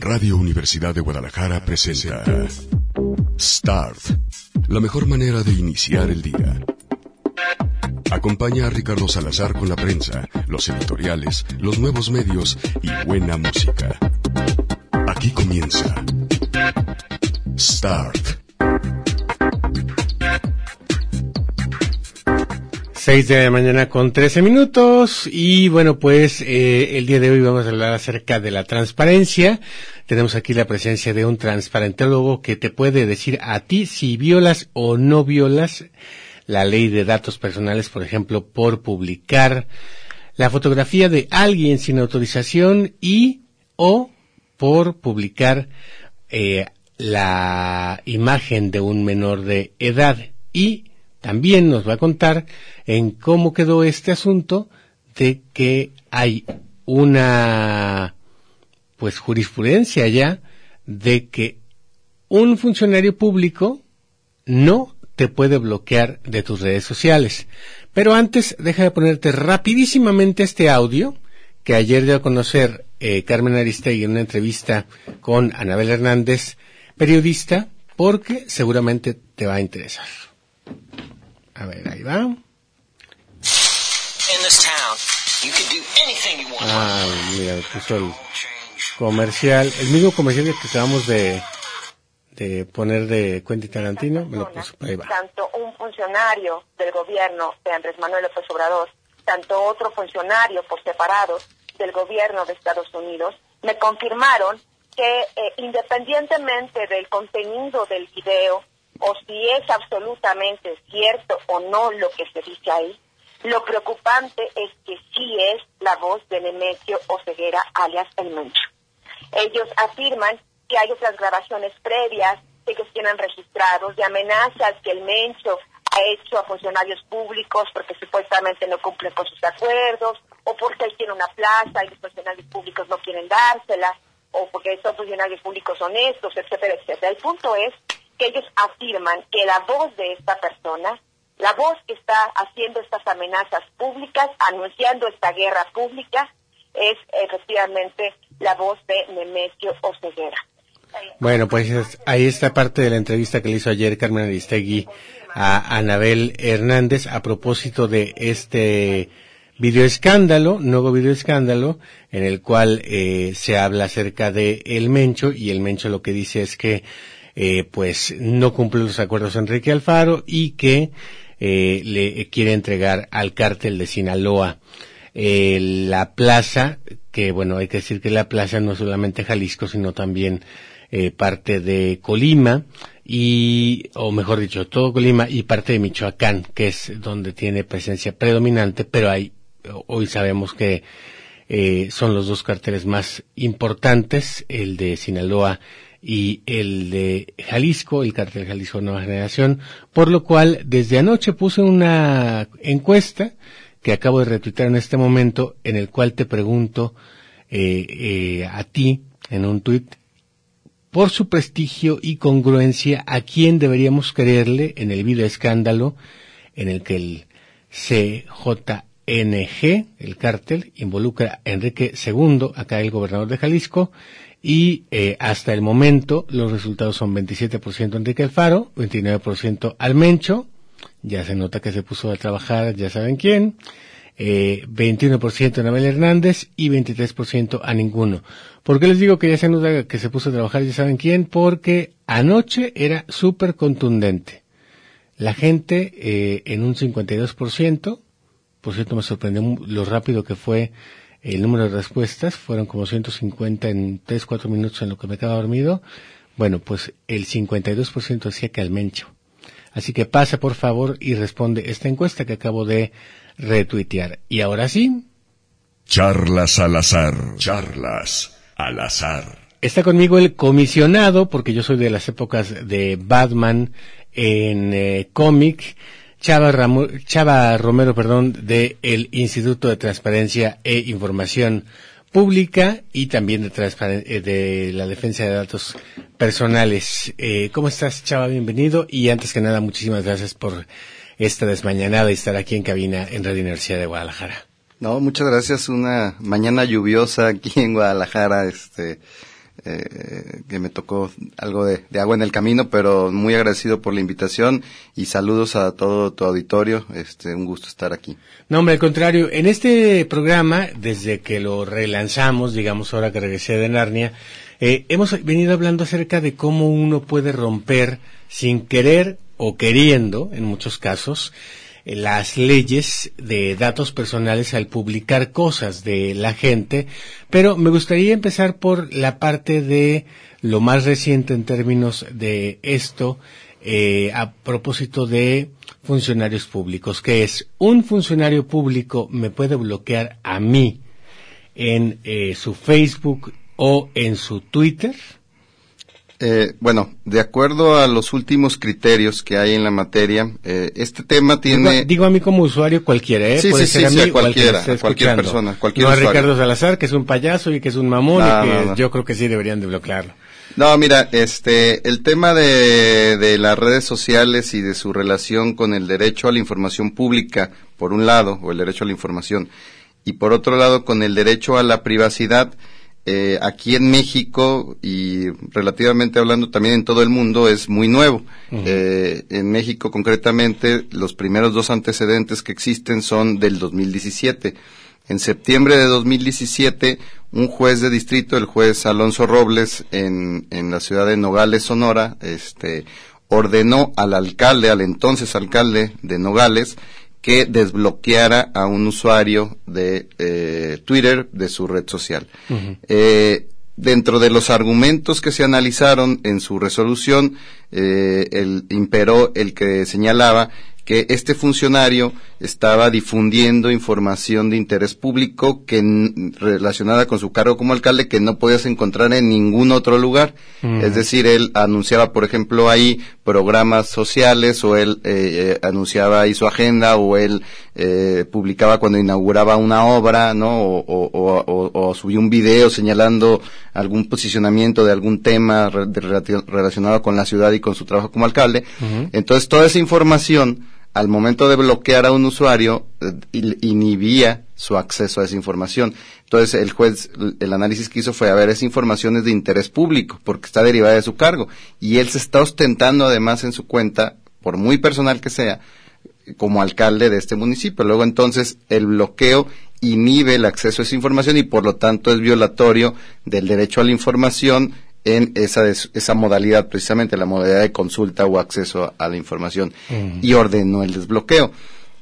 Radio Universidad de Guadalajara presenta Start, la mejor manera de iniciar el día. Acompaña a Ricardo Salazar con la prensa, los editoriales, los nuevos medios y buena música. Aquí comienza Start. 6 de la mañana con 13 minutos y bueno pues eh, el día de hoy vamos a hablar acerca de la transparencia. Tenemos aquí la presencia de un transparentólogo que te puede decir a ti si violas o no violas la ley de datos personales, por ejemplo, por publicar la fotografía de alguien sin autorización y o por publicar eh, la imagen de un menor de edad y también nos va a contar en cómo quedó este asunto de que hay una pues jurisprudencia ya de que un funcionario público no te puede bloquear de tus redes sociales. Pero antes, deja de ponerte rapidísimamente este audio que ayer dio a conocer eh, Carmen Aristegui en una entrevista con Anabel Hernández, periodista, porque seguramente te va a interesar. A ver, ahí va. Ah, mira, puso el comercial, el mismo comercial que acabamos de, de poner de Quentin Tarantino, me lo puso, ahí va. Tanto un funcionario del gobierno de Andrés Manuel López Obrador, tanto otro funcionario por separados del gobierno de Estados Unidos, me confirmaron que eh, independientemente del contenido del video, o si es absolutamente cierto o no lo que se dice ahí, lo preocupante es que sí es la voz de Nemesio Oseguera, alias El Mencho. Ellos afirman que hay otras grabaciones previas que ellos tienen registrados de amenazas que el Mencho ha hecho a funcionarios públicos porque supuestamente no cumplen con sus acuerdos, o porque él tiene una plaza y los funcionarios públicos no quieren dársela, o porque son funcionarios públicos honestos, etcétera, etcétera. El punto es que ellos afirman que la voz de esta persona, la voz que está haciendo estas amenazas públicas, anunciando esta guerra pública, es efectivamente la voz de Nemesio Oseguera. Bueno, pues ahí está parte de la entrevista que le hizo ayer Carmen Aristegui a Anabel Hernández a propósito de este videoescándalo, nuevo videoescándalo, en el cual eh, se habla acerca de el Mencho y el Mencho lo que dice es que eh, pues no cumple los acuerdos Enrique Alfaro y que eh, le quiere entregar al cártel de Sinaloa eh, la plaza, que bueno, hay que decir que la plaza no es solamente Jalisco, sino también eh, parte de Colima y, o mejor dicho, todo Colima y parte de Michoacán, que es donde tiene presencia predominante, pero hay, hoy sabemos que eh, son los dos carteles más importantes, el de Sinaloa y el de Jalisco, el cartel Jalisco Nueva Generación, por lo cual desde anoche puse una encuesta que acabo de retuitar en este momento, en el cual te pregunto eh, eh, a ti, en un tuit, por su prestigio y congruencia, a quién deberíamos creerle en el video escándalo en el que el CJNG, el cártel, involucra a Enrique II, acá el gobernador de Jalisco, y eh, hasta el momento los resultados son 27% Enrique Alfaro, 29% Almencho, ya se nota que se puso a trabajar, ya saben quién, eh, 21% Anabel Hernández y 23% a ninguno. ¿Por qué les digo que ya se nota que se puso a trabajar, ya saben quién? Porque anoche era súper contundente. La gente eh, en un 52%, por cierto me sorprendió lo rápido que fue el número de respuestas, fueron como 150 en 3, 4 minutos en lo que me quedaba dormido. Bueno, pues el 52% decía que al mencho. Así que pasa por favor y responde esta encuesta que acabo de retuitear. Y ahora sí. Charlas al azar. Charlas al azar. Está conmigo el comisionado, porque yo soy de las épocas de Batman en eh, cómic, Chava, Chava Romero, perdón, de el Instituto de Transparencia e Información Pública y también de, eh, de la defensa de datos personales. Eh, ¿Cómo estás, Chava? Bienvenido. Y antes que nada, muchísimas gracias por esta desmañanada y estar aquí en cabina en Radio Universidad de Guadalajara. No, muchas gracias. Una mañana lluviosa aquí en Guadalajara, este, eh, que me tocó algo de, agua en el camino, pero muy agradecido por la invitación y saludos a todo tu auditorio. Este, un gusto estar aquí. No, hombre, al contrario, en este programa, desde que lo relanzamos, digamos ahora que regresé de Narnia, eh, hemos venido hablando acerca de cómo uno puede romper sin querer o queriendo, en muchos casos, las leyes de datos personales al publicar cosas de la gente, pero me gustaría empezar por la parte de lo más reciente en términos de esto, eh, a propósito de funcionarios públicos, que es un funcionario público me puede bloquear a mí en eh, su Facebook o en su Twitter. Eh, bueno, de acuerdo a los últimos criterios que hay en la materia, eh, este tema tiene... Digo, a mí como usuario cualquiera, ¿eh? Sí, Puede sí, ser a mí cualquiera, cualquier persona, cualquier No a Ricardo Salazar, que es un payaso y que es un mamón y que yo creo que sí deberían de bloquearlo. No, mira, este, el tema de, de las redes sociales y de su relación con el derecho a la información pública, por un lado, o el derecho a la información, y por otro lado con el derecho a la privacidad, eh, aquí en México y relativamente hablando también en todo el mundo es muy nuevo. eh, en México concretamente los primeros dos antecedentes que existen son del 2017. En septiembre de 2017 un juez de distrito, el juez Alonso Robles en, en la ciudad de Nogales, Sonora, este, ordenó al alcalde, al entonces alcalde de Nogales, que desbloqueara a un usuario de eh, Twitter de su red social. eh, dentro de los argumentos que se analizaron en su resolución, eh, el, imperó el que señalaba que este funcionario estaba difundiendo información de interés público que relacionada con su cargo como alcalde que no podías encontrar en ningún otro lugar. Es decir, él anunciaba, por ejemplo, ahí programas sociales o él eh, eh, anunciaba ahí su agenda o él eh, publicaba cuando inauguraba una obra, ¿no? O, o, o, subía un video señalando algún posicionamiento de algún tema relacionado con la ciudad y con su trabajo como alcalde. Entonces, toda esa información al momento de bloquear a un usuario, eh, inhibía su acceso a esa información. Entonces, el juez, el análisis que hizo fue, a ver, esa información es de interés público, porque está derivada de su cargo. Y él se está ostentando además en su cuenta, por muy personal que sea, como alcalde de este municipio. Luego, entonces, el bloqueo inhibe el acceso a esa información y, por lo tanto, es violatorio del derecho a la información en esa, esa modalidad, precisamente la modalidad de consulta o acceso a la información, y ordenó el desbloqueo.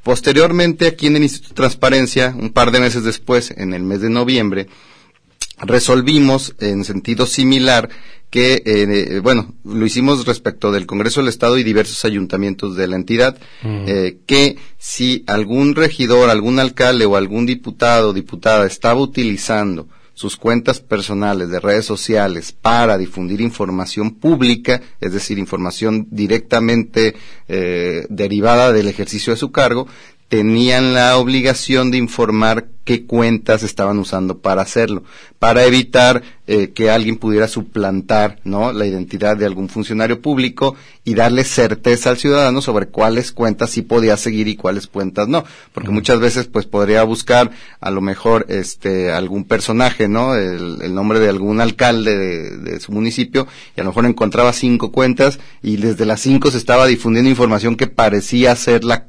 Posteriormente, aquí en el Instituto de Transparencia, un par de meses después, en el mes de noviembre, resolvimos en sentido similar que, eh, bueno, lo hicimos respecto del Congreso del Estado y diversos ayuntamientos de la entidad, eh, que si algún regidor, algún alcalde o algún diputado o diputada estaba utilizando sus cuentas personales de redes sociales para difundir información pública, es decir, información directamente eh, derivada del ejercicio de su cargo, tenían la obligación de informar qué cuentas estaban usando para hacerlo, para evitar eh, que alguien pudiera suplantar ¿no? la identidad de algún funcionario público y darle certeza al ciudadano sobre cuáles cuentas sí podía seguir y cuáles cuentas no, porque muchas veces pues podría buscar a lo mejor este algún personaje, ¿no? El, nombre de algún alcalde de, de, su municipio y a lo mejor encontraba cinco cuentas y desde las cinco se estaba difundiendo información que parecía ser la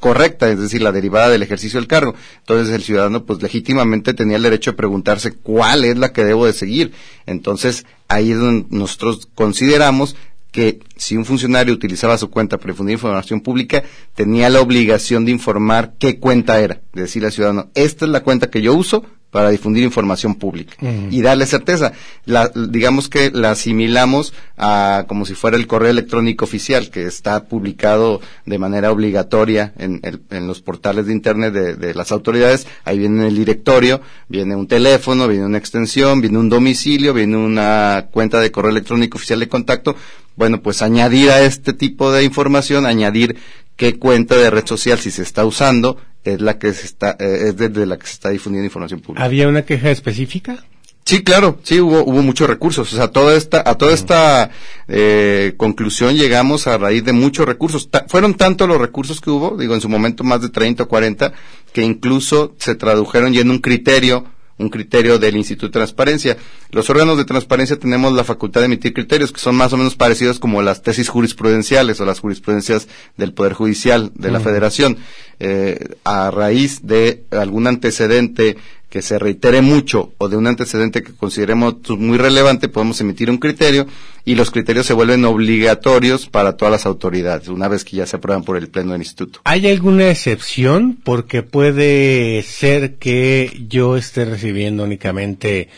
correcta, es decir, la derivada del ejercicio del cargo. Entonces el ciudadano pues legítimamente tenía el derecho de preguntarse cuál es la que debo de seguir. Entonces ahí es donde nosotros consideramos que si un funcionario utilizaba su cuenta para difundir información pública, tenía la obligación de informar qué cuenta era, de decirle al ciudadano, esta es la cuenta que yo uso para difundir información pública y darle certeza. La, digamos que la asimilamos a como si fuera el correo electrónico oficial que está publicado de manera obligatoria en, en los portales de internet de, de, las autoridades. Ahí viene el directorio, viene un teléfono, viene una extensión, viene un domicilio, viene una cuenta de correo electrónico oficial de contacto. Bueno, pues añadir a este tipo de información, añadir qué cuenta de red social si se está usando es la que se está eh, es desde la que se está difundiendo información pública. ¿Había una queja específica? Sí, claro, sí hubo hubo muchos recursos, o sea, toda esta a toda esta eh, conclusión llegamos a raíz de muchos recursos. fueron tantos los recursos que hubo, digo en su momento más de 30 o 40 que incluso se tradujeron ya en un criterio un criterio del Instituto de Transparencia. Los órganos de transparencia tenemos la facultad de emitir criterios que son más o menos parecidos como las tesis jurisprudenciales o las jurisprudencias del Poder Judicial de la Federación. Eh, a raíz de algún antecedente que se reitere mucho o de un antecedente que consideremos muy relevante, podemos emitir un criterio y los criterios se vuelven obligatorios para todas las autoridades, una vez que ya se aprueban por el Pleno del Instituto. ¿Hay alguna excepción? Porque puede ser que yo esté recibiendo únicamente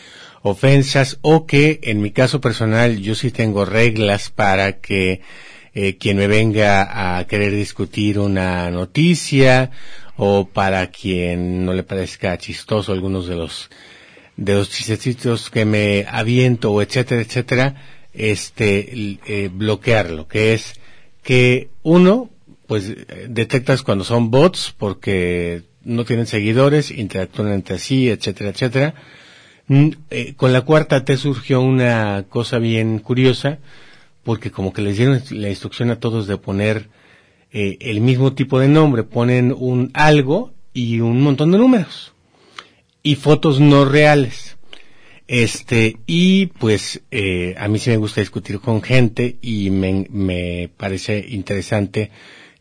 ofensas o que en mi caso personal yo sí tengo reglas para que eh, quien me venga a querer discutir una noticia o para quien no le parezca chistoso algunos de los de los chistecitos que me aviento etcétera etcétera este eh, bloquearlo que es que uno pues detectas cuando son bots porque no tienen seguidores interactúan entre sí etcétera etcétera. Mm, eh, con la cuarta T surgió una cosa bien curiosa porque como que les dieron la instrucción a todos de poner eh, el mismo tipo de nombre, ponen un algo y un montón de números y fotos no reales. Este, y pues eh, a mí sí me gusta discutir con gente y me, me parece interesante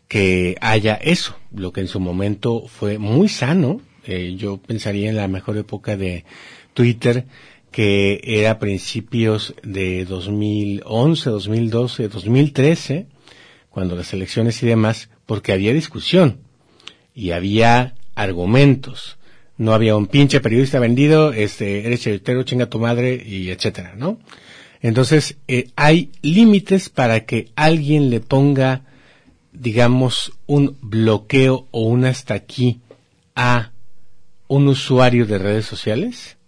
que haya eso, lo que en su momento fue muy sano. Eh, yo pensaría en la mejor época de Twitter, que era principios de 2011, 2012, 2013, cuando las elecciones y demás, porque había discusión y había argumentos. No había un pinche periodista vendido, este, eres chetero, chinga tu madre y etcétera, ¿no? Entonces, eh, hay límites para que alguien le ponga, digamos, un bloqueo o un hasta aquí a un usuario de redes sociales.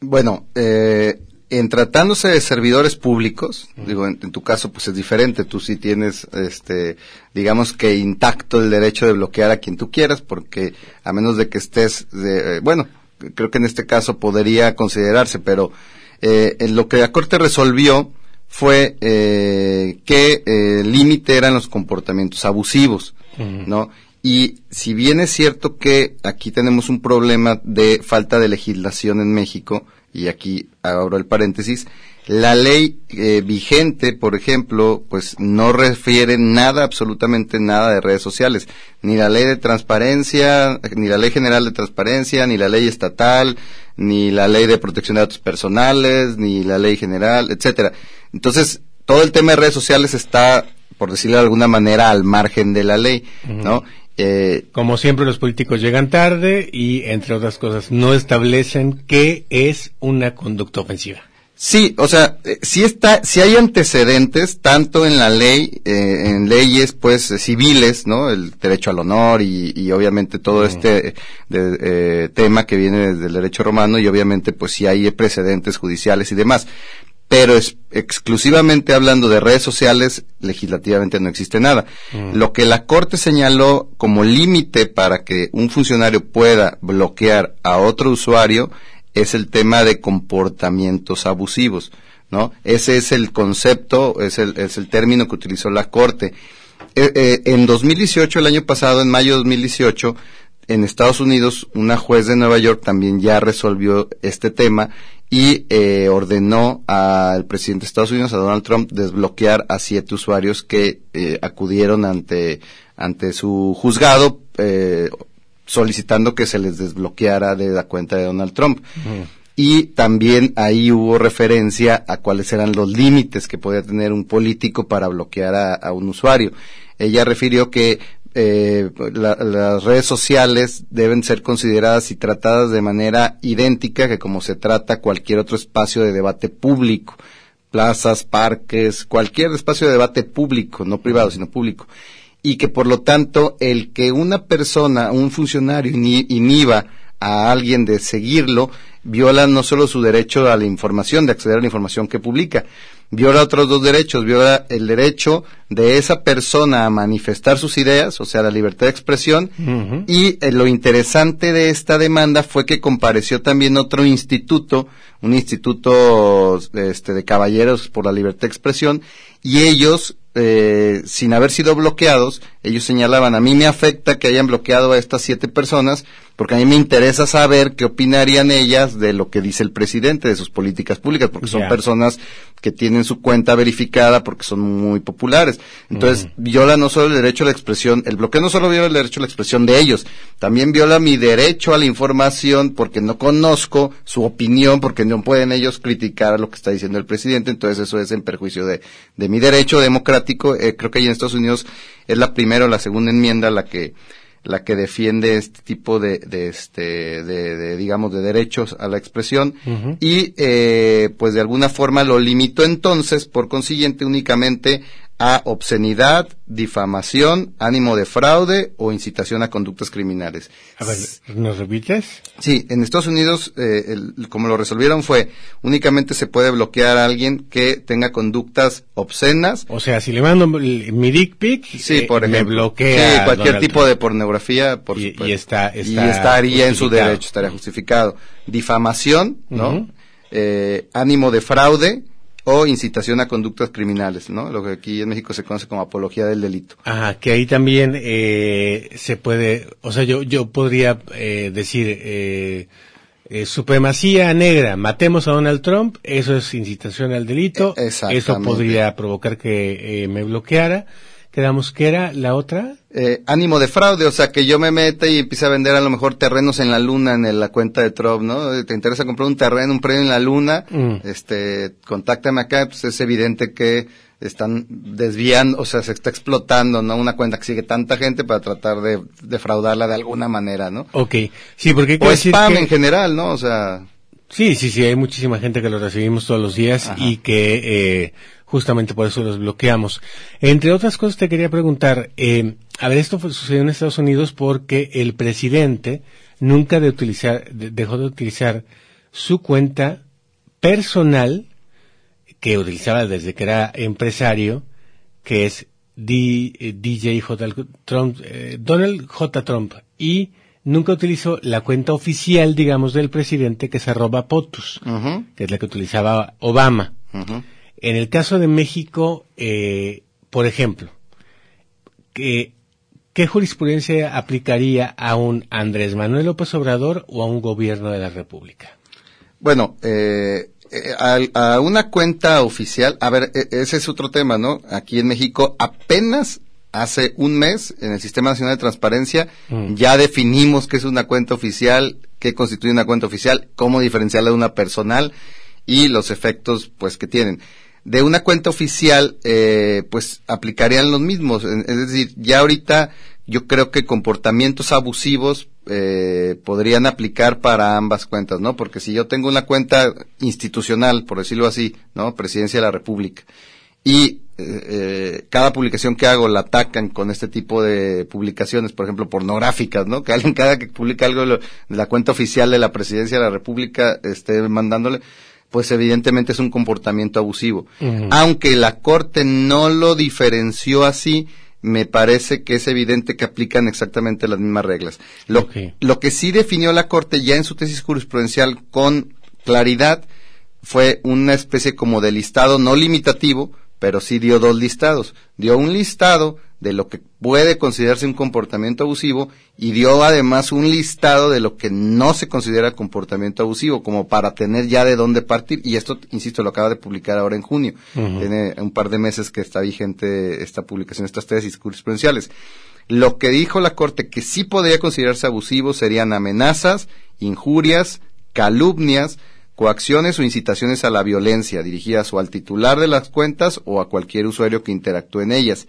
Bueno, eh, en tratándose de servidores públicos, digo, en, tu caso pues es diferente, tú sí tienes, este, digamos que intacto el derecho de bloquear a quien tú quieras, porque a menos de que estés, de, eh, bueno, creo que en este caso podría considerarse, pero eh, en lo que la Corte resolvió fue eh, que eh, el límite eran los comportamientos abusivos, ¿no? Y si bien es cierto que aquí tenemos un problema de falta de legislación en México, y aquí abro el paréntesis, la ley eh, vigente, por ejemplo, pues no refiere nada, absolutamente nada de redes sociales, ni la ley de transparencia, ni la ley general de transparencia, ni la ley estatal, ni la ley de protección de datos personales, ni la ley general, etcétera. Entonces, todo el tema de redes sociales está, por decirlo de alguna manera, al margen de la ley, ¿no? Eh, Como siempre los políticos llegan tarde y, entre otras cosas, no establecen qué es una conducta ofensiva. Sí, o sea, eh, si está, si hay antecedentes tanto en la ley, eh, en leyes pues civiles, ¿no? El derecho al honor y, obviamente todo este tema que viene desde el derecho romano y obviamente pues si hay precedentes judiciales y demás pero es, exclusivamente hablando de redes sociales, legislativamente no existe nada. Mm. Lo que la Corte señaló como límite para que un funcionario pueda bloquear a otro usuario es el tema de comportamientos abusivos, ¿no? Ese es el concepto, es el, es el término que utilizó la Corte. Eh, eh, en 2018, el año pasado, en mayo de 2018, en Estados Unidos, una juez de Nueva York también ya resolvió este tema y eh, ordenó al presidente de Estados Unidos, a Donald Trump, desbloquear a siete usuarios que eh, acudieron ante, ante su juzgado eh, solicitando que se les desbloqueara de la cuenta de Donald Trump. Y también ahí hubo referencia a cuáles eran los límites que podía tener un político para bloquear a un usuario. Ella refirió que eh, las redes sociales deben ser consideradas y tratadas de manera idéntica que como se trata cualquier otro espacio de debate público, plazas, parques, cualquier espacio de debate público, no privado, sino público. Y que por lo tanto el que una persona, un funcionario inhiba a alguien de seguirlo, viola no solo su derecho a la información, de acceder a la información que publica, viola otros dos derechos, viola el derecho de esa persona a manifestar sus ideas, o sea, la libertad de expresión, y eh, lo interesante de esta demanda fue que compareció también otro instituto, un instituto este, de caballeros por la libertad de expresión, y ellos, eh, sin haber sido bloqueados, ellos señalaban, a mí me afecta que hayan bloqueado a estas siete personas, porque a mí me interesa saber qué opinarían ellas de lo que dice el presidente, de sus políticas públicas, porque son personas que tienen su cuenta verificada porque son muy populares. Entonces, viola no solo el derecho a la expresión, el bloqueo no solo viola el derecho a la expresión de ellos, también viola mi derecho a la información porque no conozco su opinión, porque no pueden ellos criticar lo que está diciendo el presidente, entonces eso es en perjuicio de, de mi derecho democrático. Eh, creo que ahí en Estados Unidos es la primera o la segunda enmienda la que la que defiende este tipo de, de este de, de, digamos de derechos a la expresión. Y eh, pues de alguna forma lo limitó entonces por consiguiente únicamente a obscenidad, difamación, ánimo de fraude o incitación a conductas criminales. A ver, ¿nos repites? Sí, en Estados Unidos, eh, el- como lo resolvieron fue, únicamente se puede bloquear a alguien que tenga conductas obscenas. O sea, si le mando mi dick pic, Sí, eh, por me ejemplo. bloquea. Sí, cualquier tipo Trump. de pornografía, por Y- supuesto. y está- Y está estaría en su derecho, estaría justificado. Difamación, ¿no? Eh, ánimo de fraude o incitación a conductas criminales, ¿no? Lo que aquí en México se conoce como apología del delito. Ajá, que ahí también eh, se puede, o sea, yo yo podría eh, decir eh, eh, supremacía negra, matemos a Donald Trump, eso es incitación al delito, E- exactamente. eso podría provocar que eh, me bloqueara. Quedamos que era la otra. Eh, ánimo de fraude, o sea, que yo me meta y empiece a vender a lo mejor terrenos en la luna en el- la cuenta de Trump, ¿no? ¿Te interesa comprar un terreno, un predio en la luna? Mm. Este, contáctame acá, pues es evidente que están desviando, o sea, se está explotando, ¿no? Una cuenta que sigue tanta gente para tratar de defraudarla de alguna manera, ¿no? Ok, sí, porque O spam que- en general, ¿no? O sea, Sí, sí, sí, hay muchísima gente que los recibimos todos los días Ajá. y que eh, justamente por eso los bloqueamos. Entre otras cosas te quería preguntar, eh, a ver, esto sucedió en Estados Unidos porque el presidente nunca de utilizar, de- dejó de utilizar su cuenta personal que utilizaba desde que era empresario, que es D- eh, DJ J. Trump, eh, Donald J. Trump, y nunca utilizó la cuenta oficial, digamos, del presidente, que es arroba POTUS, que es la que utilizaba Obama. En el caso de México, eh, por ejemplo, ¿qué jurisprudencia aplicaría a un Andrés Manuel López Obrador o a un gobierno de la República? Bueno, eh, eh, al- a, una cuenta oficial, a ver, e- ese es otro tema, ¿no? Aquí en México apenas hace un mes en el Sistema Nacional de Transparencia Mm. ya definimos qué es una cuenta oficial, qué constituye una cuenta oficial, cómo diferenciarla de una personal y los efectos pues que tienen. De una cuenta oficial, eh, pues aplicarían los mismos. Es decir, ya ahorita yo creo que comportamientos abusivos eh, podrían aplicar para ambas cuentas, ¿no? Porque si yo tengo una cuenta institucional, por decirlo así, ¿no? Presidencia de la República, y eh, eh, cada publicación que hago la atacan con este tipo de publicaciones, por ejemplo, pornográficas, ¿no? Que alguien cada que publica algo de la cuenta oficial de la Presidencia de la República esté mandándole, pues evidentemente es un comportamiento abusivo. Aunque la Corte no lo diferenció así, me parece que es evidente que aplican exactamente las mismas reglas. Lo, lo que sí definió la Corte ya en su tesis jurisprudencial con claridad fue una especie como de listado no limitativo, pero sí dio dos listados. Dio un listado de lo que puede considerarse un comportamiento abusivo y dio además un listado de lo que no se considera comportamiento abusivo, como para tener ya de dónde partir. Y esto, insisto, lo acaba de publicar ahora en junio. Tiene un par de meses que está vigente esta publicación, estas tesis jurisprudenciales. Lo que dijo la Corte que sí podría considerarse abusivo serían amenazas, injurias, calumnias, coacciones o incitaciones a la violencia dirigidas o al titular de las cuentas o a cualquier usuario que interactúe en ellas.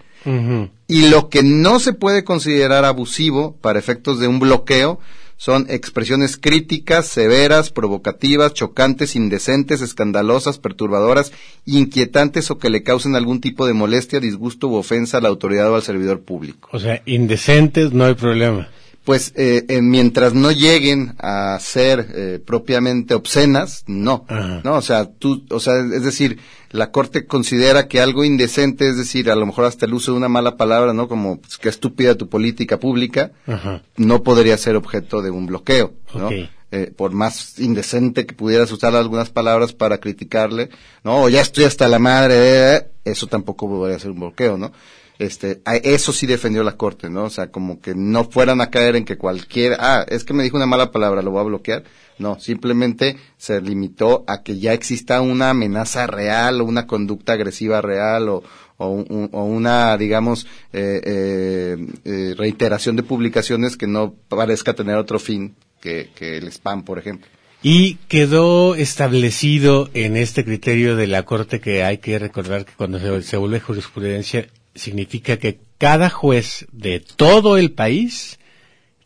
Y lo que no se puede considerar abusivo para efectos de un bloqueo son expresiones críticas, severas, provocativas, chocantes, indecentes, escandalosas, perturbadoras, inquietantes o que le causen algún tipo de molestia, disgusto u ofensa a la autoridad o al servidor público. O sea, indecentes no hay problema. Pues eh, eh, mientras no lleguen a ser eh, propiamente obscenas, no, Ajá. no, o sea, tú, o sea, es decir, la corte considera que algo indecente, es decir, a lo mejor hasta el uso de una mala palabra, no, como pues, que estúpida tu política pública, Ajá. no podría ser objeto de un bloqueo, ¿no? Eh, por más indecente que pudieras usar algunas palabras para criticarle, no, o ya estoy hasta la madre, de, eso tampoco podría ser un bloqueo, ¿no? Este, eso sí defendió la corte, ¿no? O sea, como que no fueran a caer en que cualquier, ah, es que me dijo una mala palabra, lo voy a bloquear. No, simplemente se limitó a que ya exista una amenaza real o una conducta agresiva real o, o, una, digamos, eh, eh, eh, reiteración de publicaciones que no parezca tener otro fin que, que el spam, por ejemplo. Y quedó establecido en este criterio de la Corte que hay que recordar que cuando se, se vuelve jurisprudencia significa que cada juez de todo el país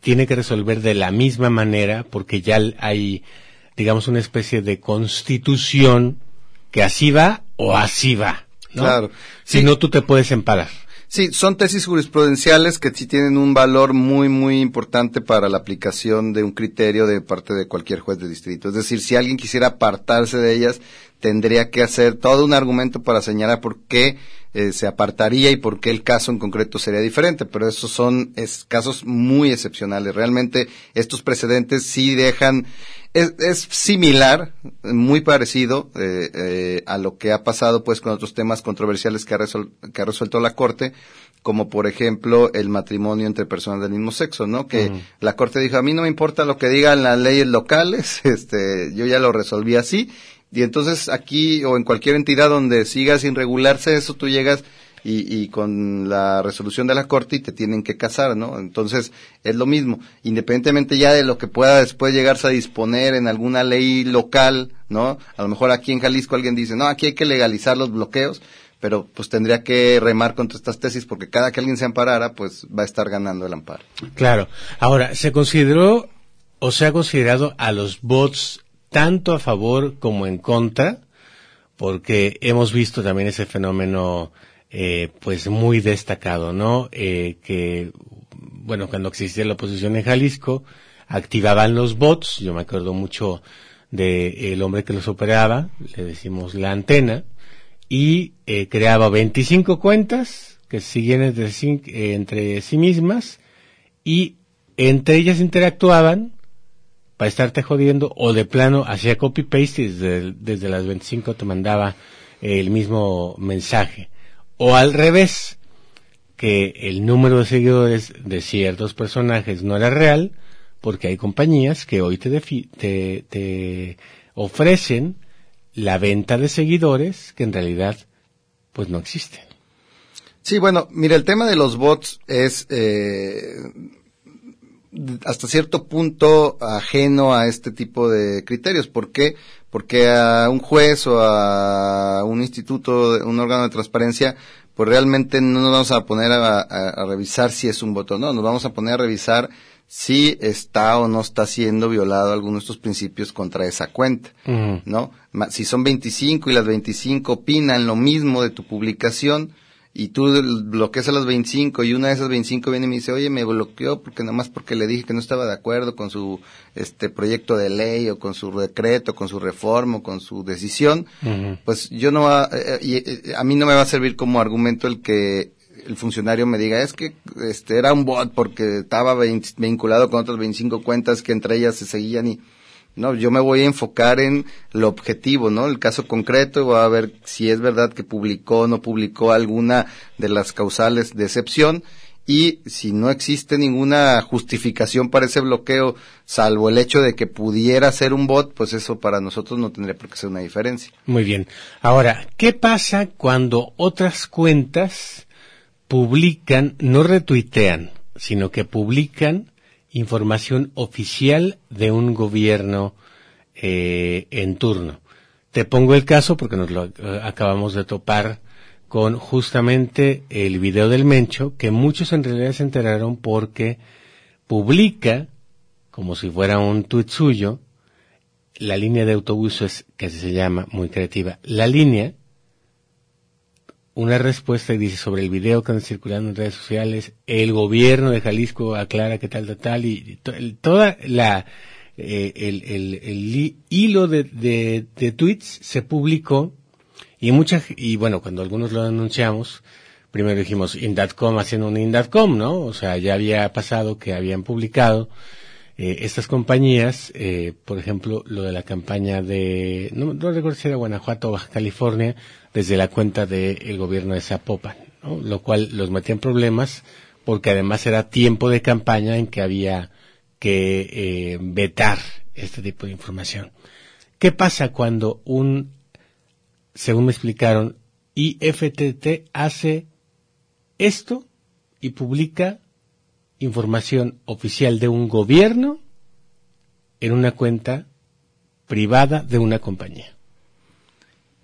tiene que resolver de la misma manera porque ya hay, digamos, una especie de constitución que así va o así va. Claro. Si no, tú te puedes emparar. Sí, son tesis jurisprudenciales que sí tienen un valor muy, muy importante para la aplicación de un criterio de parte de cualquier juez de distrito. Es decir, si alguien quisiera apartarse de ellas, tendría que hacer todo un argumento para señalar por qué eh, se apartaría y por qué el caso en concreto sería diferente. Pero esos son casos muy excepcionales. Realmente estos precedentes sí dejan es, es similar, muy parecido eh, eh, a lo que ha pasado pues con otros temas controversiales que ha, que ha resuelto la Corte, como por ejemplo el matrimonio entre personas del mismo sexo, ¿no? Que la Corte dijo, a mí no me importa lo que digan las leyes locales, este, yo ya lo resolví así, y entonces aquí o en cualquier entidad donde siga sin regularse eso, tú llegas y, y, con la resolución de la Corte y te tienen que casar, ¿no? Entonces, es lo mismo, independientemente ya de lo que pueda después llegarse a disponer en alguna ley local, ¿no? A lo mejor aquí en Jalisco alguien dice, no, aquí hay que legalizar los bloqueos, pero pues tendría que remar contra estas tesis porque cada que alguien se amparara, pues va a estar ganando el amparo. Claro. Ahora, ¿se consideró o se ha considerado a los bots tanto a favor como en contra? Porque hemos visto también ese fenómeno eh, pues muy destacado, ¿no? Eh, que, bueno, cuando existía la oposición en Jalisco, activaban los bots, yo me acuerdo mucho de el hombre que los operaba, le decimos la antena, y eh, creaba 25 cuentas que siguen entre, eh, entre sí mismas y entre ellas interactuaban para estarte jodiendo o de plano hacía copy paste y desde, las 25 te mandaba el mismo mensaje o al revés, que el número de seguidores de ciertos personajes no era real, porque hay compañías que hoy te, te, te ofrecen la venta de seguidores que en realidad pues no existen. Sí, bueno, mira, el tema de los bots es eh, hasta cierto punto ajeno a este tipo de criterios. ¿Por qué? porque a un juez o a un instituto, un órgano de transparencia, pues realmente no nos vamos a poner a, revisar si es un voto o no, nos vamos a poner a revisar si está o no está siendo violado alguno de estos principios contra esa cuenta, ¿no? Si son 25 y las 25 opinan lo mismo de tu publicación, y tú bloqueas a las 25 y una de esas 25 viene y me dice, oye, me bloqueó porque nada más porque le dije que no estaba de acuerdo con su este proyecto de ley o con su decreto, con su reforma o con su decisión, pues yo no va, eh, eh, eh, a mí no me va a servir como argumento el que el funcionario me diga, es que este era un bot porque estaba vinculado con otras 25 cuentas que entre ellas se seguían y no, yo me voy a enfocar en lo objetivo, ¿no? El caso concreto, voy a ver si es verdad que publicó o no publicó alguna de las causales de excepción y si no existe ninguna justificación para ese bloqueo, salvo el hecho de que pudiera ser un bot, pues eso para nosotros no tendría por qué ser una diferencia. Muy bien. Ahora, ¿qué pasa cuando otras cuentas publican, no retuitean, sino que publican información oficial de un gobierno eh, en turno. Te pongo el caso porque nos lo eh, acabamos de topar con justamente el video del Mencho, que muchos en realidad se enteraron porque publica, como si fuera un tuit suyo, la línea de autobuses que se llama, muy creativa, la línea, una respuesta y dice sobre el video que anda circulando en redes sociales, el gobierno de Jalisco aclara que tal, tal, tal, y, toda la, eh, el, el, el, hilo de, de, de, tweets se publicó y muchas, y bueno, cuando algunos lo anunciamos, primero dijimos in.com haciendo un in.com, ¿no? O sea, ya había pasado que habían publicado eh, estas compañías, eh, por ejemplo, lo de la campaña de, no, no recuerdo si era Guanajuato o Baja California, desde la cuenta del gobierno de Zapopan, lo cual los metía en problemas porque además era tiempo de campaña en que había que eh, vetar este tipo de información. ¿Qué pasa cuando un, según me explicaron, IFTT hace esto y publica información oficial de un gobierno en una cuenta privada de una compañía?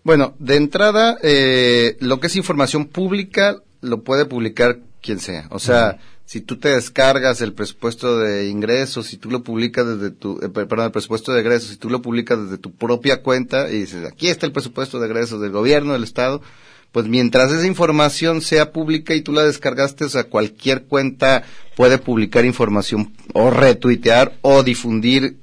Bueno, de entrada, eh, lo que es información pública lo puede publicar quien sea. O sea, si tú te descargas el presupuesto de ingresos, si tú lo publicas desde tu, eh, perdón, el presupuesto de egresos, si tú lo publicas desde tu propia cuenta y dices, aquí está el presupuesto de egresos del gobierno, del Estado, pues mientras esa información sea pública y tú la descargaste, o sea, cualquier cuenta puede publicar información o retuitear o difundir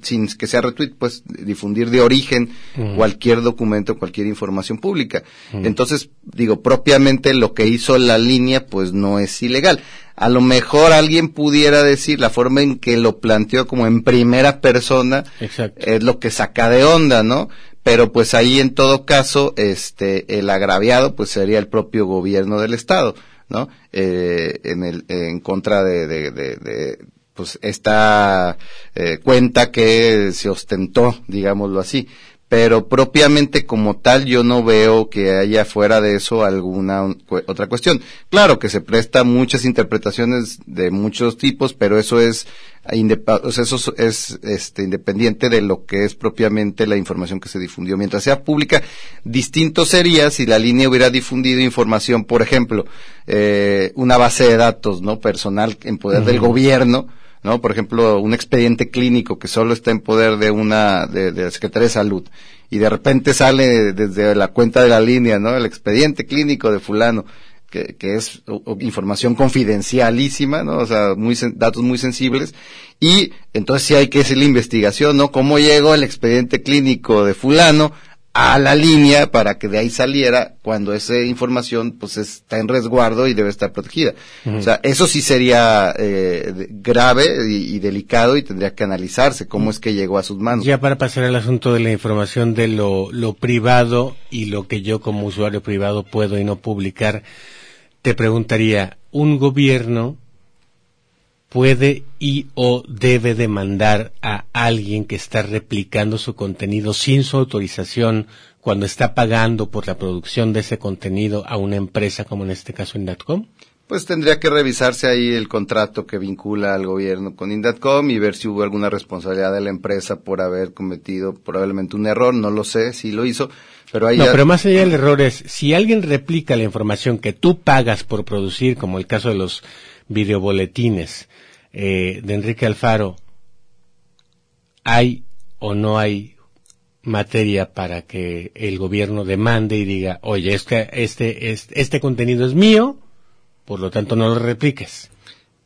sin que sea retweet, pues difundir de origen cualquier documento, cualquier información pública. Entonces, digo, propiamente lo que hizo la línea, pues no es ilegal. A lo mejor alguien pudiera decir la forma en que lo planteó como en primera persona es lo que saca de onda, ¿no? Pero pues ahí en todo caso, este, el agraviado pues sería el propio gobierno del estado, ¿no? Eh, en el, en contra de, de, de pues esta eh, cuenta que se ostentó, digámoslo así. Pero propiamente como tal yo no veo que haya fuera de eso alguna otra cuestión. Claro que se presta muchas interpretaciones de muchos tipos, pero eso es eso es este, independiente de lo que es propiamente la información que se difundió. Mientras sea pública, distinto sería si la línea hubiera difundido información, por ejemplo, eh, una base de datos no personal en poder del gobierno, ¿no? Por ejemplo, un expediente clínico que solo está en poder de una, de, de la Secretaría de Salud, y de repente sale desde la cuenta de la línea, ¿no? El expediente clínico de fulano, que, que es información confidencialísima, ¿no? O sea, muy, datos muy sensibles, y entonces sí hay que hacer la investigación, ¿no? ¿Cómo llegó el expediente clínico de fulano a la línea para que de ahí saliera cuando esa información pues está en resguardo y debe estar protegida. O sea, eso sí sería eh, grave y, delicado y tendría que analizarse cómo es que llegó a sus manos. Ya para pasar al asunto de la información de lo, lo privado y lo que yo como usuario privado puedo y no publicar, te preguntaría, ¿un gobierno puede y o debe demandar a alguien que está replicando su contenido sin su autorización cuando está pagando por la producción de ese contenido a una empresa como en este caso Indatcom? Pues tendría que revisarse ahí el contrato que vincula al gobierno con Indatcom y ver si hubo alguna responsabilidad de la empresa por haber cometido probablemente un error, no lo sé si lo hizo, pero ahí... No, pero más allá del error es, si alguien replica la información que tú pagas por producir, como el caso de los videoboletines, eh, de Enrique Alfaro, ¿hay o no hay materia para que el gobierno demande y diga, oye, este, este, este, este contenido es mío, por lo tanto no lo repliques?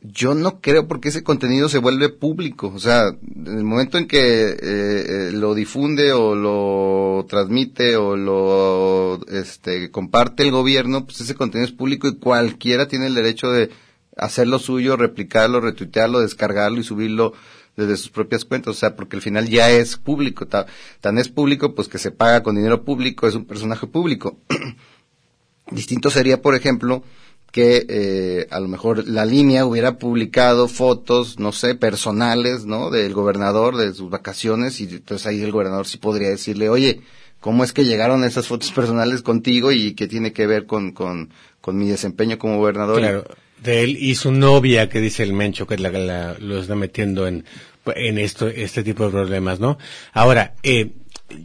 Yo no creo porque ese contenido se vuelve público. O sea, en el momento en que eh, eh, lo difunde o lo transmite o lo este, comparte el gobierno, pues ese contenido es público y cualquiera tiene el derecho de hacerlo suyo, replicarlo, retuitearlo, descargarlo y subirlo desde sus propias cuentas, o sea, porque al final ya es público, tan es público pues que se paga con dinero público, es un personaje público. Distinto sería, por ejemplo, que eh, a lo mejor la línea hubiera publicado fotos, no sé, personales, ¿no? Del gobernador, de sus vacaciones, y entonces ahí el gobernador sí podría decirle, oye, ¿cómo es que llegaron esas fotos personales contigo y qué tiene que ver con, con, con mi desempeño como gobernador? Claro de él y su novia, que dice el Mencho, que la, lo está metiendo en, en esto, este tipo de problemas, ¿no? Ahora, eh,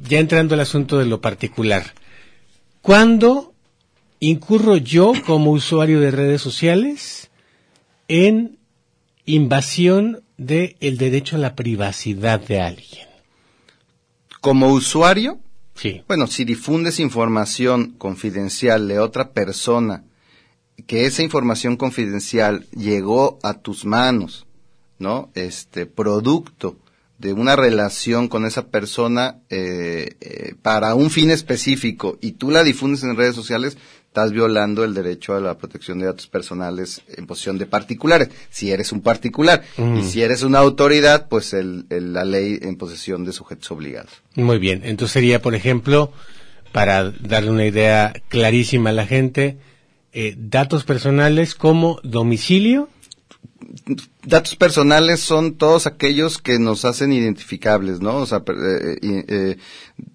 ya entrando al asunto de lo particular, ¿cuándo incurro yo como usuario de redes sociales en invasión del el derecho a la privacidad de alguien? Como usuario, sí. Bueno, si difundes información confidencial de otra persona, que esa información confidencial llegó a tus manos, ¿no? Este producto de una relación con esa persona eh, eh, para un fin específico y tú la difundes en redes sociales, estás violando el derecho a la protección de datos personales en posición de particulares, si eres un particular. Y si eres una autoridad, pues el, la ley en posesión de sujetos obligados. Muy bien, entonces sería, por ejemplo, para darle una idea clarísima a la gente, eh, datos personales como domicilio. Datos personales son todos aquellos que nos hacen identificables, ¿no? O sea, eh, eh,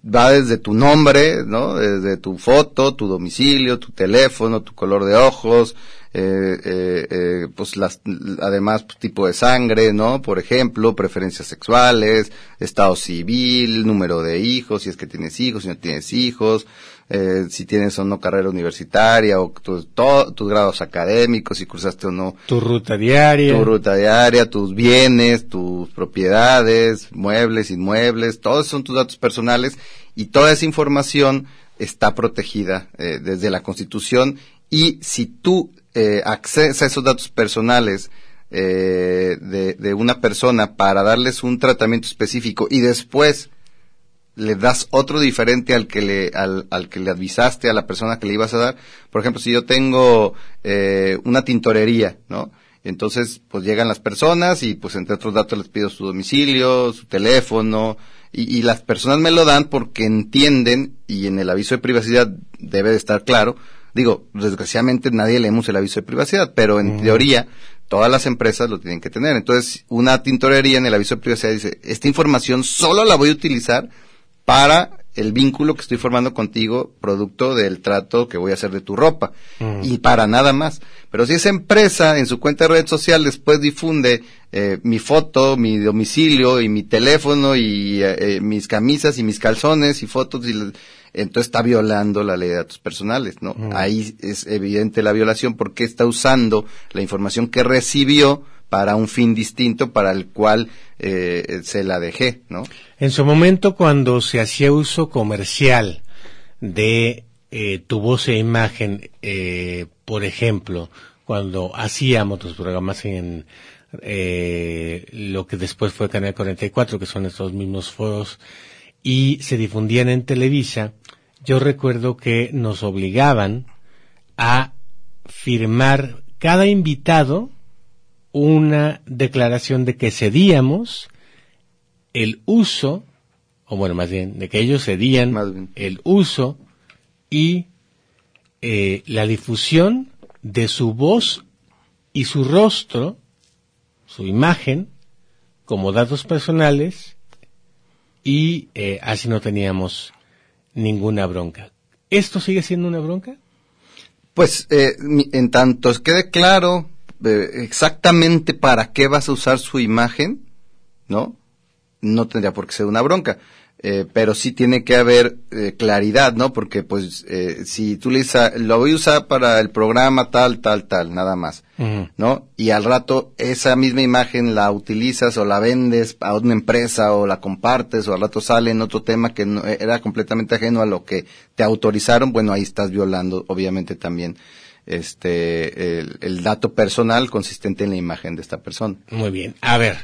va desde tu nombre, ¿no? Desde tu foto, tu domicilio, tu teléfono, tu color de ojos, eh, eh, eh, pues las, además pues, tipo de sangre, ¿no? Por ejemplo, preferencias sexuales, estado civil, número de hijos, si es que tienes hijos, si no tienes hijos, eh, si tienes o no carrera universitaria o tus, tus grados académicos, si cursaste o no. Tu ruta diaria. Tu ruta diaria, tus bienes, tus propiedades, muebles, inmuebles, todos son tus datos personales y toda esa información está protegida eh, desde la Constitución y si tú eh, accesa a esos datos personales eh, de, de, una persona para darles un tratamiento específico y después le das otro diferente al que le al, al, que le avisaste a la persona que le ibas a dar por ejemplo si yo tengo eh, una tintorería no entonces pues llegan las personas y pues entre otros datos les pido su domicilio su teléfono y, y las personas me lo dan porque entienden y en el aviso de privacidad debe de estar claro Digo, desgraciadamente nadie leemos el aviso de privacidad, pero en teoría todas las empresas lo tienen que tener. Entonces, una tintorería en el aviso de privacidad dice, esta información solo la voy a utilizar para el vínculo que estoy formando contigo, producto del trato que voy a hacer de tu ropa. Y para nada más. Pero si esa empresa en su cuenta de red social después difunde eh, mi foto, mi domicilio y mi teléfono y eh, eh, mis camisas y mis calzones y fotos y entonces está violando la ley de datos personales, ¿no? Ahí es evidente la violación porque está usando la información que recibió para un fin distinto para el cual eh, se la dejé, ¿no? En su momento, cuando se hacía uso comercial de eh, tu voz e imagen, eh, por ejemplo, cuando hacíamos los programas en eh, lo que después fue Canal 44, que son estos mismos foros, y se difundían en Televisa, yo recuerdo que nos obligaban a firmar cada invitado una declaración de que cedíamos el uso, o bueno, más bien, de que ellos cedían el uso y eh, la difusión de su voz y su rostro, su imagen, como datos personales, y eh, así no teníamos ninguna bronca. ¿Esto sigue siendo una bronca? Pues eh, en tanto quede claro eh, exactamente para qué vas a usar su imagen, ¿no? No tendría por qué ser una bronca. Eh, pero sí tiene que haber eh, claridad, ¿no? Porque pues eh, si tú le dices, lo voy a usar para el programa tal, tal, tal, nada más, ¿no? Y al rato esa misma imagen la utilizas o la vendes a una empresa o la compartes o al rato sale en otro tema que no, era completamente ajeno a lo que te autorizaron, bueno, ahí estás violando obviamente también este el, dato personal consistente en la imagen de esta persona. Muy bien. A ver,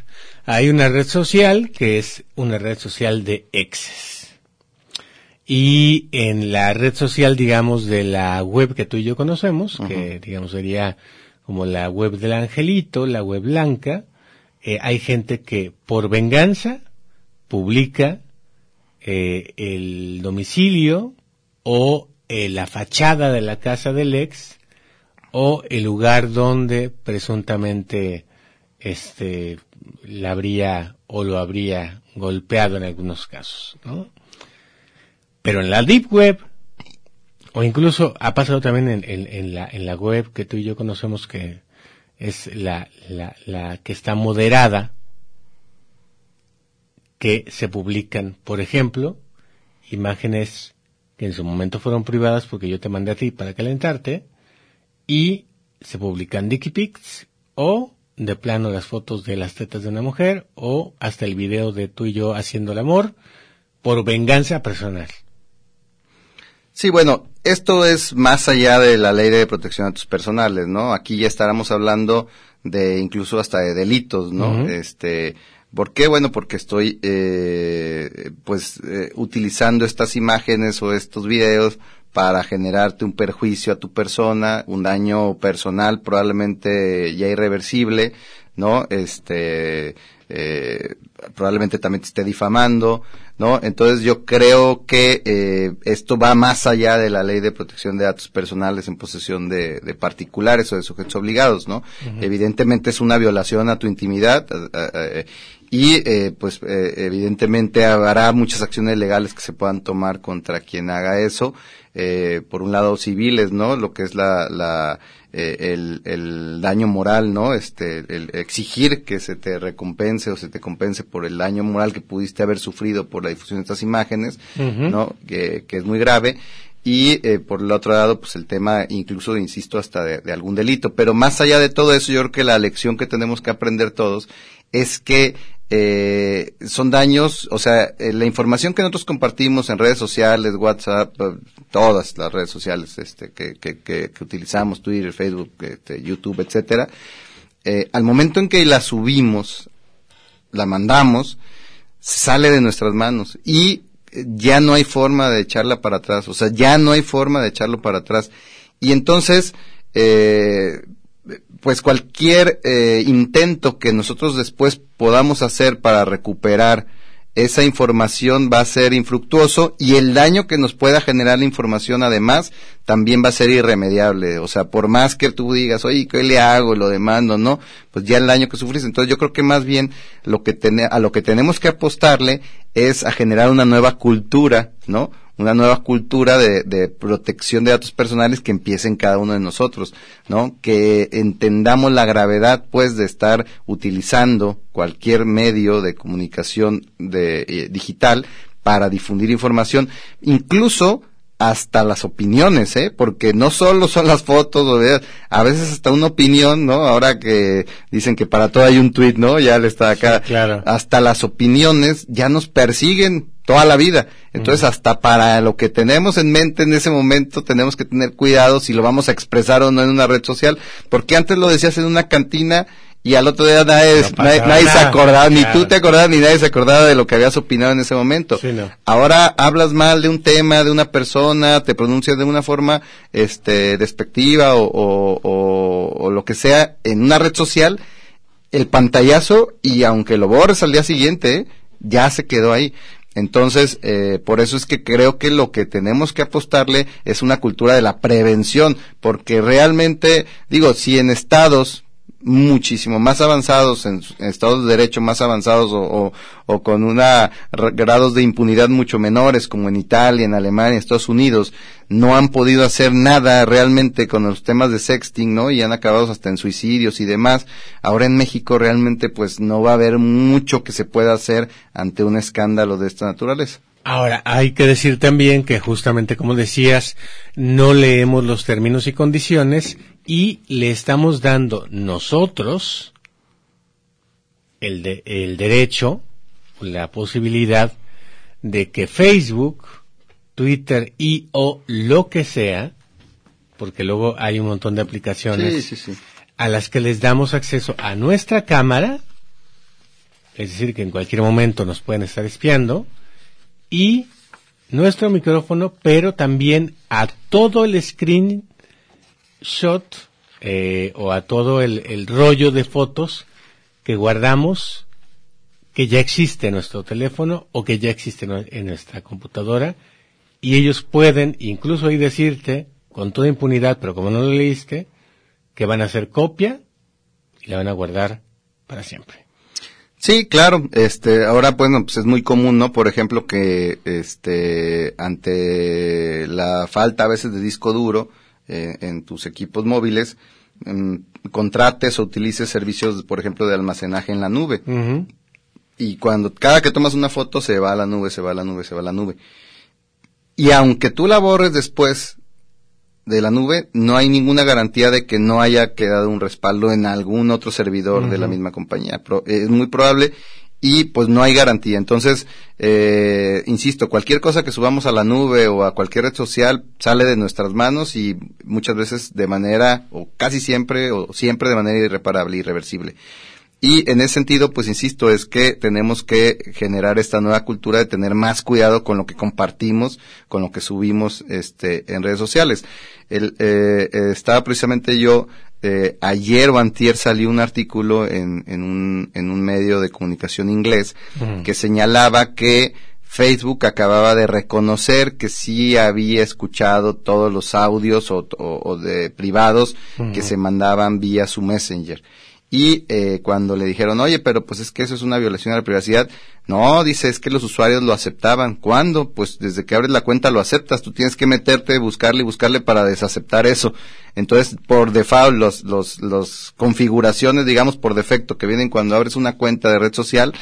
hay una red social que es una red social de exes. Y en la red social, digamos, de la web que tú y yo conocemos, que digamos sería como la web del angelito, la web blanca, eh, hay gente que por venganza publica eh, el domicilio o eh, la fachada de la casa del ex o el lugar donde presuntamente este la habría o lo habría golpeado en algunos casos, ¿no? Pero en la deep web o incluso ha pasado también en, en, la, en la web que tú y yo conocemos que es la, la, la que está moderada, que se publican, por ejemplo, imágenes que en su momento fueron privadas porque yo te mandé a ti para calentarte, y se publican dicky pics o de plano las fotos de las tetas de una mujer o hasta el video de tú y yo haciendo el amor por venganza personal. Sí, bueno, esto es más allá de la ley de protección de datos personales, ¿no? Aquí ya estaremos hablando de incluso hasta de delitos, ¿no? Este, ¿por qué? Bueno, porque estoy, eh, pues, eh, utilizando estas imágenes o estos videos para generarte un perjuicio a tu persona, un daño personal probablemente ya irreversible, ¿no? Este, eh, probablemente también te esté difamando, ¿no? Entonces yo creo que eh, esto va más allá de la ley de protección de datos personales en posesión de, particulares o de sujetos obligados, ¿no? Evidentemente es una violación a tu intimidad eh, y pues evidentemente habrá muchas acciones legales que se puedan tomar contra quien haga eso. por un lado civiles, ¿no? Lo que es la, la eh, el, el, daño moral, ¿no? Este, el exigir que se te recompense o se te compense por el daño moral que pudiste haber sufrido por la difusión de estas imágenes, ¿no? Que, que, es muy grave. Y eh, por el otro lado, pues el tema, incluso, insisto, hasta de, de algún delito. Pero más allá de todo eso, yo creo que la lección que tenemos que aprender todos es que eh, son daños, o sea, eh, la información que nosotros compartimos en redes sociales, WhatsApp, eh, todas las redes sociales este, que, que, que, utilizamos, Twitter, Facebook, este, YouTube, etcétera, eh, al momento en que la subimos, la mandamos, sale de nuestras manos y ya no hay forma de echarla para atrás, o sea, ya no hay forma de echarlo para atrás. Y entonces, eh, pues cualquier eh, intento que nosotros después podamos hacer para recuperar esa información va a ser infructuoso y el daño que nos pueda generar la información además también va a ser irremediable. O sea, por más que tú digas, oye, ¿qué le hago? Lo demando, ¿no? Pues ya el daño que sufres. Entonces yo creo que más bien lo que a lo que tenemos que apostarle es a generar una nueva cultura, ¿no? Una nueva cultura de, de, protección de datos personales que empiece en cada uno de nosotros, ¿no? Que entendamos la gravedad, pues, de estar utilizando cualquier medio de comunicación de, eh, digital para difundir información, incluso hasta las opiniones, ¿eh? Porque no solo son las fotos, o a veces hasta una opinión, ¿no? Ahora que dicen que para todo hay un tweet, ¿no? Ya le está acá. claro. Hasta las opiniones ya nos persiguen toda la vida. Entonces, hasta para lo que tenemos en mente en ese momento, tenemos que tener cuidado si lo vamos a expresar o no en una red social, porque antes lo decías en una cantina y al otro día nadie, nadie, se acordaba, ni tú te acordabas, ni nadie se acordaba de lo que habías opinado en ese momento. Ahora hablas mal de un tema, de una persona, te pronuncias de una forma este, despectiva o, o, o lo que sea en una red social, el pantallazo, y aunque lo borres al día siguiente, ya se quedó ahí. Entonces, eh, por eso es que creo que lo que tenemos que apostarle es una cultura de la prevención, porque realmente, digo, si en estados muchísimo más avanzados, en, estados de derecho más avanzados o, o, con una grados de impunidad mucho menores, como en Italia, en Alemania, Estados Unidos, no han podido hacer nada realmente con los temas de sexting, ¿no? Y han acabado hasta en suicidios y demás. Ahora en México realmente pues no va a haber mucho que se pueda hacer ante un escándalo de esta naturaleza. Ahora, hay que decir también que justamente como decías, no leemos los términos y condiciones y le estamos dando nosotros el, de, el derecho, la posibilidad de que Facebook, Twitter y o lo que sea, porque luego hay un montón de aplicaciones a las que les damos acceso a nuestra cámara, es decir, que en cualquier momento nos pueden estar espiando, y nuestro micrófono, pero también a todo el screenshot eh, o a todo el, rollo de fotos que guardamos que ya existe en nuestro teléfono o que ya existe en nuestra computadora y ellos pueden incluso ahí decirte con toda impunidad, pero como no lo leíste, que van a hacer copia y la van a guardar para siempre. Sí, claro. Este, ahora, bueno, pues es muy común, ¿no? Por ejemplo, que, este, ante la falta a veces de disco duro eh, en tus equipos móviles, mm, contrates o utilices servicios, por ejemplo, de almacenaje en la nube. Y cuando, cada que tomas una foto, se va a la nube, se va a la nube, se va a la nube. Y aunque tú la borres después, de la nube, no hay ninguna garantía de que no haya quedado un respaldo en algún otro servidor de la misma compañía. es muy probable y pues no hay garantía. Entonces, eh, insisto, cualquier cosa que subamos a la nube o a cualquier red social sale de nuestras manos y muchas veces de manera, o casi siempre, o siempre de manera irreparable, irreversible. Y en ese sentido, pues insisto, es que tenemos que generar esta nueva cultura de tener más cuidado con lo que compartimos, con lo que subimos este, en redes sociales. El, eh, eh, estaba precisamente yo, eh, ayer o antier salió un artículo en, en, un, en un medio de comunicación inglés que señalaba que Facebook acababa de reconocer que sí había escuchado todos los audios o, o, de privados que se mandaban vía su Messenger. Y eh, cuando le dijeron, oye, pero pues es que eso es una violación a la privacidad, no, dice, es que los usuarios lo aceptaban. ¿Cuándo? Pues desde que abres la cuenta lo aceptas. Tú tienes que meterte, buscarle y buscarle para desaceptar eso. Entonces, por default, los, los, los configuraciones, digamos, por defecto que vienen cuando abres una cuenta de red social,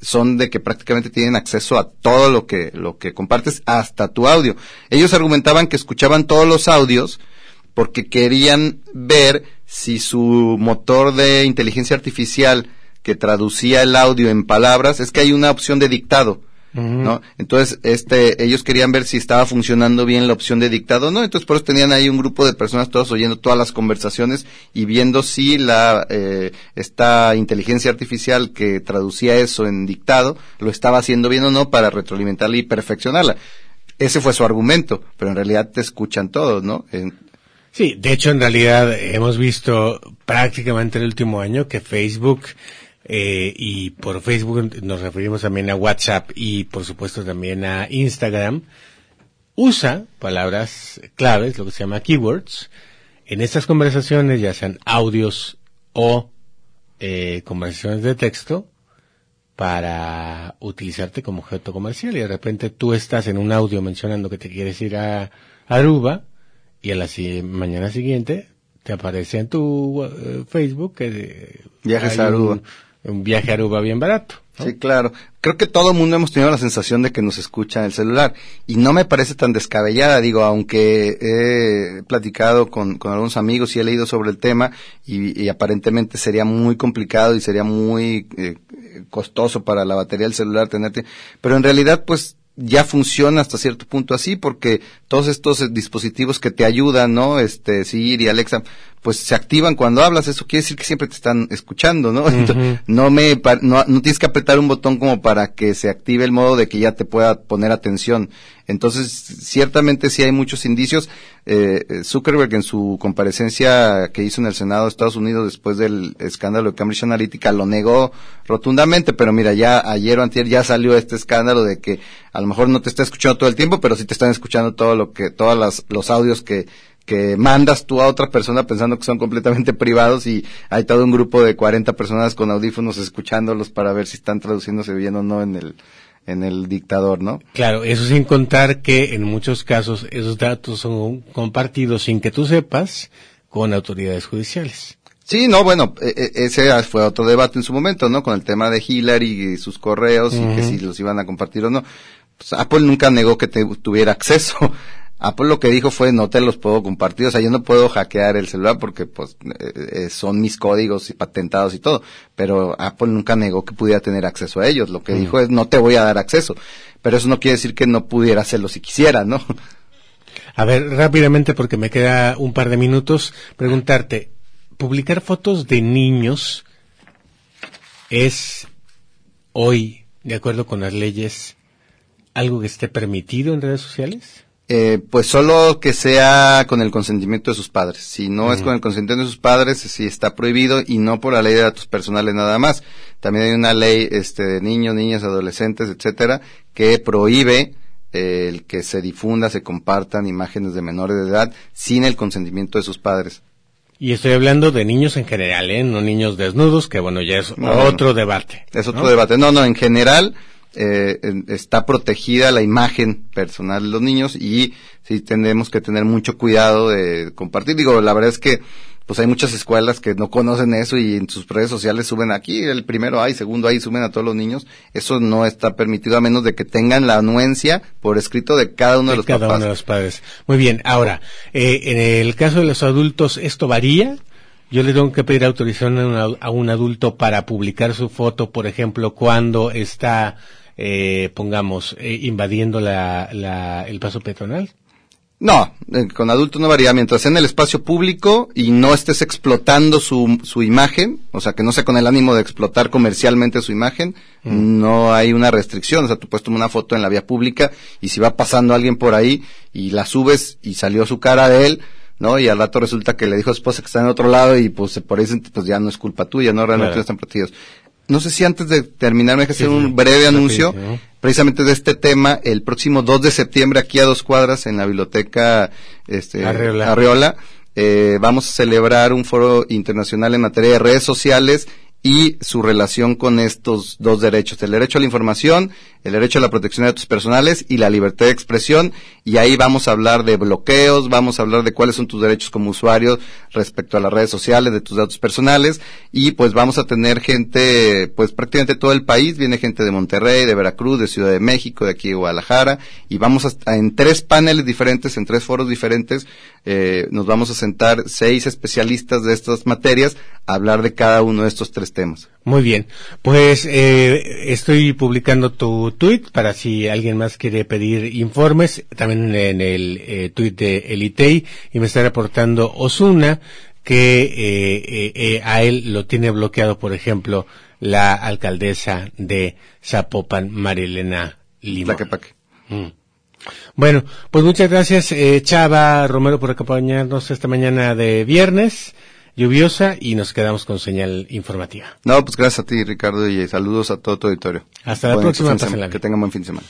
son de que prácticamente tienen acceso a todo lo que, lo que compartes, hasta tu audio. Ellos argumentaban que escuchaban todos los audios porque querían ver si su motor de inteligencia artificial que traducía el audio en palabras, es que hay una opción de dictado. ¿no? Entonces, este, ellos querían ver si estaba funcionando bien la opción de dictado, ¿no? Entonces, por eso tenían ahí un grupo de personas todos oyendo todas las conversaciones y viendo si la, eh, esta inteligencia artificial que traducía eso en dictado lo estaba haciendo bien o no para retroalimentarla y perfeccionarla. Ese fue su argumento, pero en realidad te escuchan todos, ¿no? Sí, de hecho en realidad hemos visto prácticamente el último año que Facebook eh, y por Facebook nos referimos también a WhatsApp y por supuesto también a Instagram usa palabras claves, lo que se llama keywords, en estas conversaciones, ya sean audios o eh, conversaciones de texto, para utilizarte como objeto comercial. Y de repente tú estás en un audio mencionando que te quieres ir a Aruba y a la mañana siguiente te aparece en tu uh, Facebook que viajes a Aruba. Un, viaje a Aruba bien barato. Sí, claro. Creo que todo el mundo hemos tenido la sensación de que nos escucha en el celular y no me parece tan descabellada, digo, aunque he platicado con, con algunos amigos y he leído sobre el tema y, aparentemente sería muy complicado y sería muy eh, costoso para la batería del celular tenerte, pero en realidad pues ya funciona hasta cierto punto así porque todos estos dispositivos que te ayudan, ¿no? Este, Siri, Alexa, pues se activan cuando hablas, eso quiere decir que siempre te están escuchando, ¿no? no me, no, no, tienes que apretar un botón como para que se active el modo de que ya te pueda poner atención. Entonces, ciertamente sí hay muchos indicios. Eh, Zuckerberg en su comparecencia que hizo en el Senado de Estados Unidos después del escándalo de Cambridge Analytica lo negó rotundamente, pero mira, ya ayer o antier ya salió este escándalo de que a lo mejor no te está escuchando todo el tiempo, pero sí te están escuchando todo lo que, todos los audios que, que mandas tú a otra persona pensando que son completamente privados y hay todo un grupo de 40 personas con audífonos escuchándolos para ver si están traduciéndose bien o no en el, en el dictador, ¿no? Claro, eso sin contar que en muchos casos esos datos son compartidos sin que tú sepas con autoridades judiciales. Sí, no, bueno, e, e, ese fue otro debate en su momento, ¿no? Con el tema de Hillary y sus correos y que si los iban a compartir o no. Pues Apple nunca negó que tuviera acceso. Apple lo que dijo fue no te los puedo compartir, o sea, yo no puedo hackear el celular porque pues eh, eh, son mis códigos y patentados y todo, pero Apple nunca negó que pudiera tener acceso a ellos, lo que mm. dijo es no te voy a dar acceso, pero eso no quiere decir que no pudiera hacerlo si quisiera, ¿no? A ver, rápidamente porque me queda un par de minutos, preguntarte, publicar fotos de niños es hoy, de acuerdo con las leyes, algo que esté permitido en redes sociales? Eh, pues solo que sea con el consentimiento de sus padres. Si no es con el consentimiento de sus padres, sí está prohibido y no por la ley de datos personales nada más. También hay una ley este, de niños, niñas, adolescentes, etcétera, que prohíbe eh, el que se difunda, se compartan imágenes de menores de edad sin el consentimiento de sus padres. Y estoy hablando de niños en general, ¿eh? No niños desnudos, que bueno, ya es otro debate. Es otro debate. No, no, en general, eh, está protegida la imagen personal de los niños y sí tenemos que tener mucho cuidado de compartir. Digo, la verdad es que pues hay muchas escuelas que no conocen eso y en sus redes sociales suben aquí, el primero hay, segundo hay, suben a todos los niños. Eso no está permitido a menos de que tengan la anuencia por escrito de cada uno de, los cada Uno de los padres. Muy bien, ahora, eh, en el caso de los adultos, ¿esto varía? Yo le tengo que pedir autorización a un adulto para publicar su foto, por ejemplo, cuando está eh, pongamos, eh, invadiendo la, la, el paso peatonal? No, eh, con adultos no varía. Mientras sea en el espacio público y no estés explotando su, su imagen, o sea, que no sea con el ánimo de explotar comercialmente su imagen, Mm. no hay una restricción. O sea, tú puedes tomar una foto en la vía pública y si va pasando alguien por ahí y la subes y salió su cara de él, ¿no? Y al rato resulta que le dijo a su esposa que está en otro lado y pues se por eso pues ya no es culpa tuya, ¿no? Realmente Claro. no están protegidos. No sé si antes de terminar me dejas hacer sí. un breve anuncio precisamente de este tema el próximo 2 de septiembre aquí a dos cuadras en la biblioteca este, Arreola. Arreola. Eh, vamos a celebrar un foro internacional en materia de redes sociales y su relación con estos dos derechos, el derecho a la información, el derecho a la protección de datos personales y la libertad de expresión. Y ahí vamos a hablar de bloqueos, vamos a hablar de cuáles son tus derechos como usuario respecto a las redes sociales, de tus datos personales. Y pues vamos a tener gente, pues prácticamente todo el país, viene gente de Monterrey, de Veracruz, de Ciudad de México, de aquí de Guadalajara. Y vamos a, en tres paneles diferentes, en tres foros diferentes, eh, nos vamos a sentar seis especialistas de estas materias hablar de cada uno de estos tres temas. Muy bien. Pues eh, estoy publicando tu tweet para si alguien más quiere pedir informes, también en el eh, tweet de Elitei, y me está reportando Osuna que eh, eh, eh, a él lo tiene bloqueado, por ejemplo, la alcaldesa de Zapopan, Marilena Lima. Mm. Bueno, pues muchas gracias eh, Chava Romero por acompañarnos esta mañana de viernes lluviosa y nos quedamos con señal informativa. No, pues gracias a ti, Ricardo, y saludos a todo tu auditorio. Hasta la Buen próxima. Que tengan buen fin de semana.